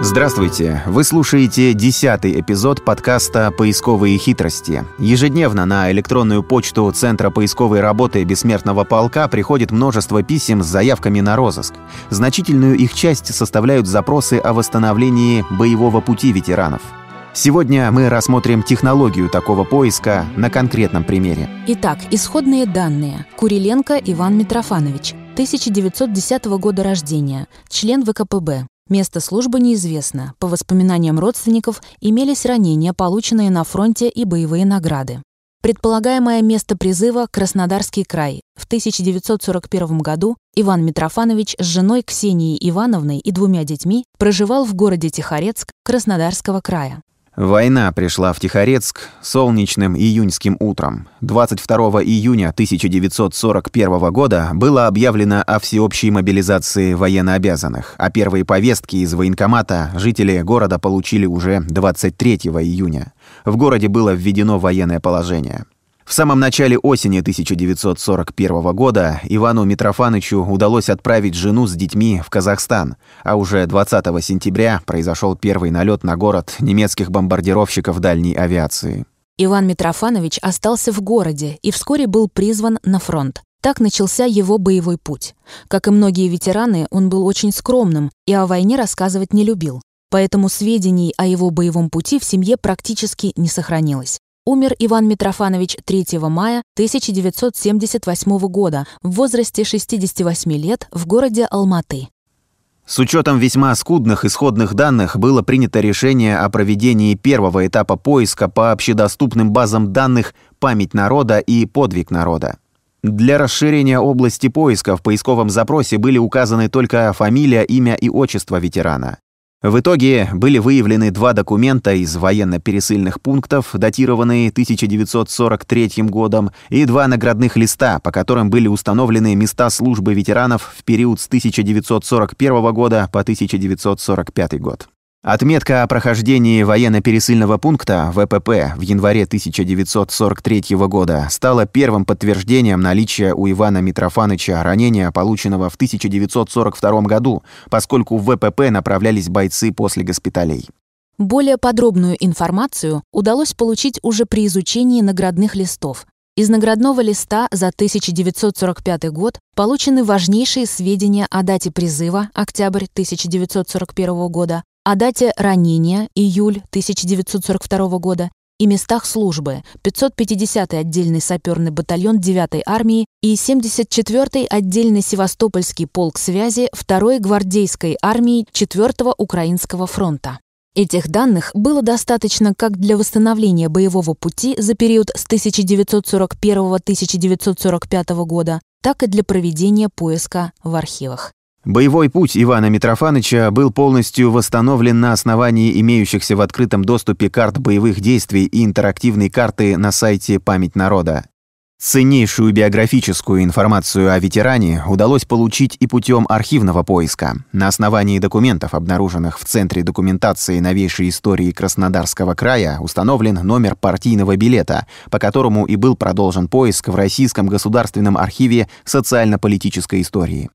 Здравствуйте! Вы слушаете десятый эпизод подкаста «Поисковые хитрости». Ежедневно на электронную почту Центра поисковой работы Бессмертного полка приходит множество писем с заявками на розыск. Значительную их часть составляют запросы о восстановлении боевого пути ветеранов. Сегодня мы рассмотрим технологию такого поиска на конкретном примере. Итак, исходные данные. Куриленко Иван Митрофанович, 1910 года рождения, член ВКПБ. Место службы неизвестно. По воспоминаниям родственников, имелись ранения, полученные на фронте и боевые награды. Предполагаемое место призыва – Краснодарский край. В 1941 году Иван Митрофанович с женой Ксенией Ивановной и двумя детьми проживал в городе Тихорецк Краснодарского края. Война пришла в Тихорецк солнечным июньским утром. 22 июня 1941 года было объявлено о всеобщей мобилизации военнообязанных, а первые повестки из военкомата жители города получили уже 23 июня. В городе было введено военное положение. В самом начале осени 1941 года Ивану Митрофановичу удалось отправить жену с детьми в Казахстан, а уже 20 сентября произошел первый налет на город немецких бомбардировщиков дальней авиации. Иван Митрофанович остался в городе и вскоре был призван на фронт. Так начался его боевой путь. Как и многие ветераны, он был очень скромным и о войне рассказывать не любил. Поэтому сведений о его боевом пути в семье практически не сохранилось. Умер Иван Митрофанович 3 мая 1978 года в возрасте 68 лет в городе Алматы. С учетом весьма скудных исходных данных было принято решение о проведении первого этапа поиска по общедоступным базам данных «Память народа» и «Подвиг народа». Для расширения области поиска в поисковом запросе были указаны только фамилия, имя и отчество ветерана. В итоге были выявлены два документа из военно-пересыльных пунктов, датированные 1943 годом, и два наградных листа, по которым были установлены места службы ветеранов в период с 1941 года по 1945 год. Отметка о прохождении военно-пересыльного пункта ВПП в январе 1943 года стала первым подтверждением наличия у Ивана Митрофановича ранения, полученного в 1942 году, поскольку в ВПП направлялись бойцы после госпиталей. Более подробную информацию удалось получить уже при изучении наградных листов. Из наградного листа за 1945 год получены важнейшие сведения о дате призыва, октябрь 1941 года, о дате ранения, июль 1942 года, и местах службы 550-й отдельный саперный батальон 9-й армии и 74-й отдельный Севастопольский полк связи 2-й гвардейской армии 4-го Украинского фронта. Этих данных было достаточно как для восстановления боевого пути за период с 1941-1945 года, так и для проведения поиска в архивах. Боевой путь Ивана Митрофановича был полностью восстановлен на основании имеющихся в открытом доступе карт боевых действий и интерактивной карты на сайте «Память народа». Ценнейшую биографическую информацию о ветеране удалось получить и путем архивного поиска. На основании документов, обнаруженных в Центре документации новейшей истории Краснодарского края, установлен номер партийного билета, по которому и был продолжен поиск в Российском государственном архиве социально-политической истории.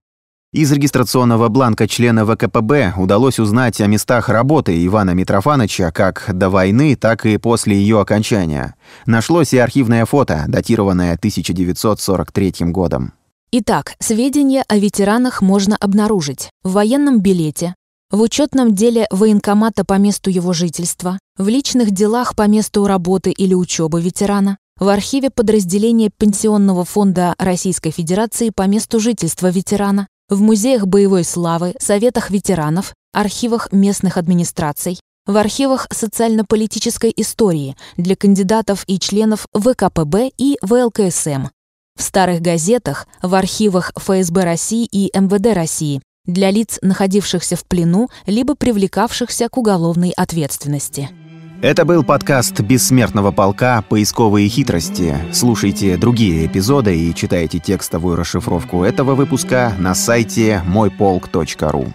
Из регистрационного бланка члена ВКПБ удалось узнать о местах работы Ивана Митрофановича как до войны, так и после ее окончания. Нашлось и архивное фото, датированное 1943 годом. Итак, сведения о ветеранах можно обнаружить в военном билете, в учетном деле военкомата по месту его жительства, в личных делах по месту работы или учебы ветерана, в архиве подразделения Пенсионного фонда Российской Федерации по месту жительства ветерана, в музеях боевой славы, советах ветеранов, архивах местных администраций, в архивах социально-политической истории для кандидатов и членов ВКПБ и ВЛКСМ, в старых газетах, в архивах ФСБ России и МВД России для лиц, находившихся в плену либо привлекавшихся к уголовной ответственности. Это был подкаст «Бессмертного полка. Поисковые хитрости». Слушайте другие эпизоды и читайте текстовую расшифровку этого выпуска на сайте мойполк.ру.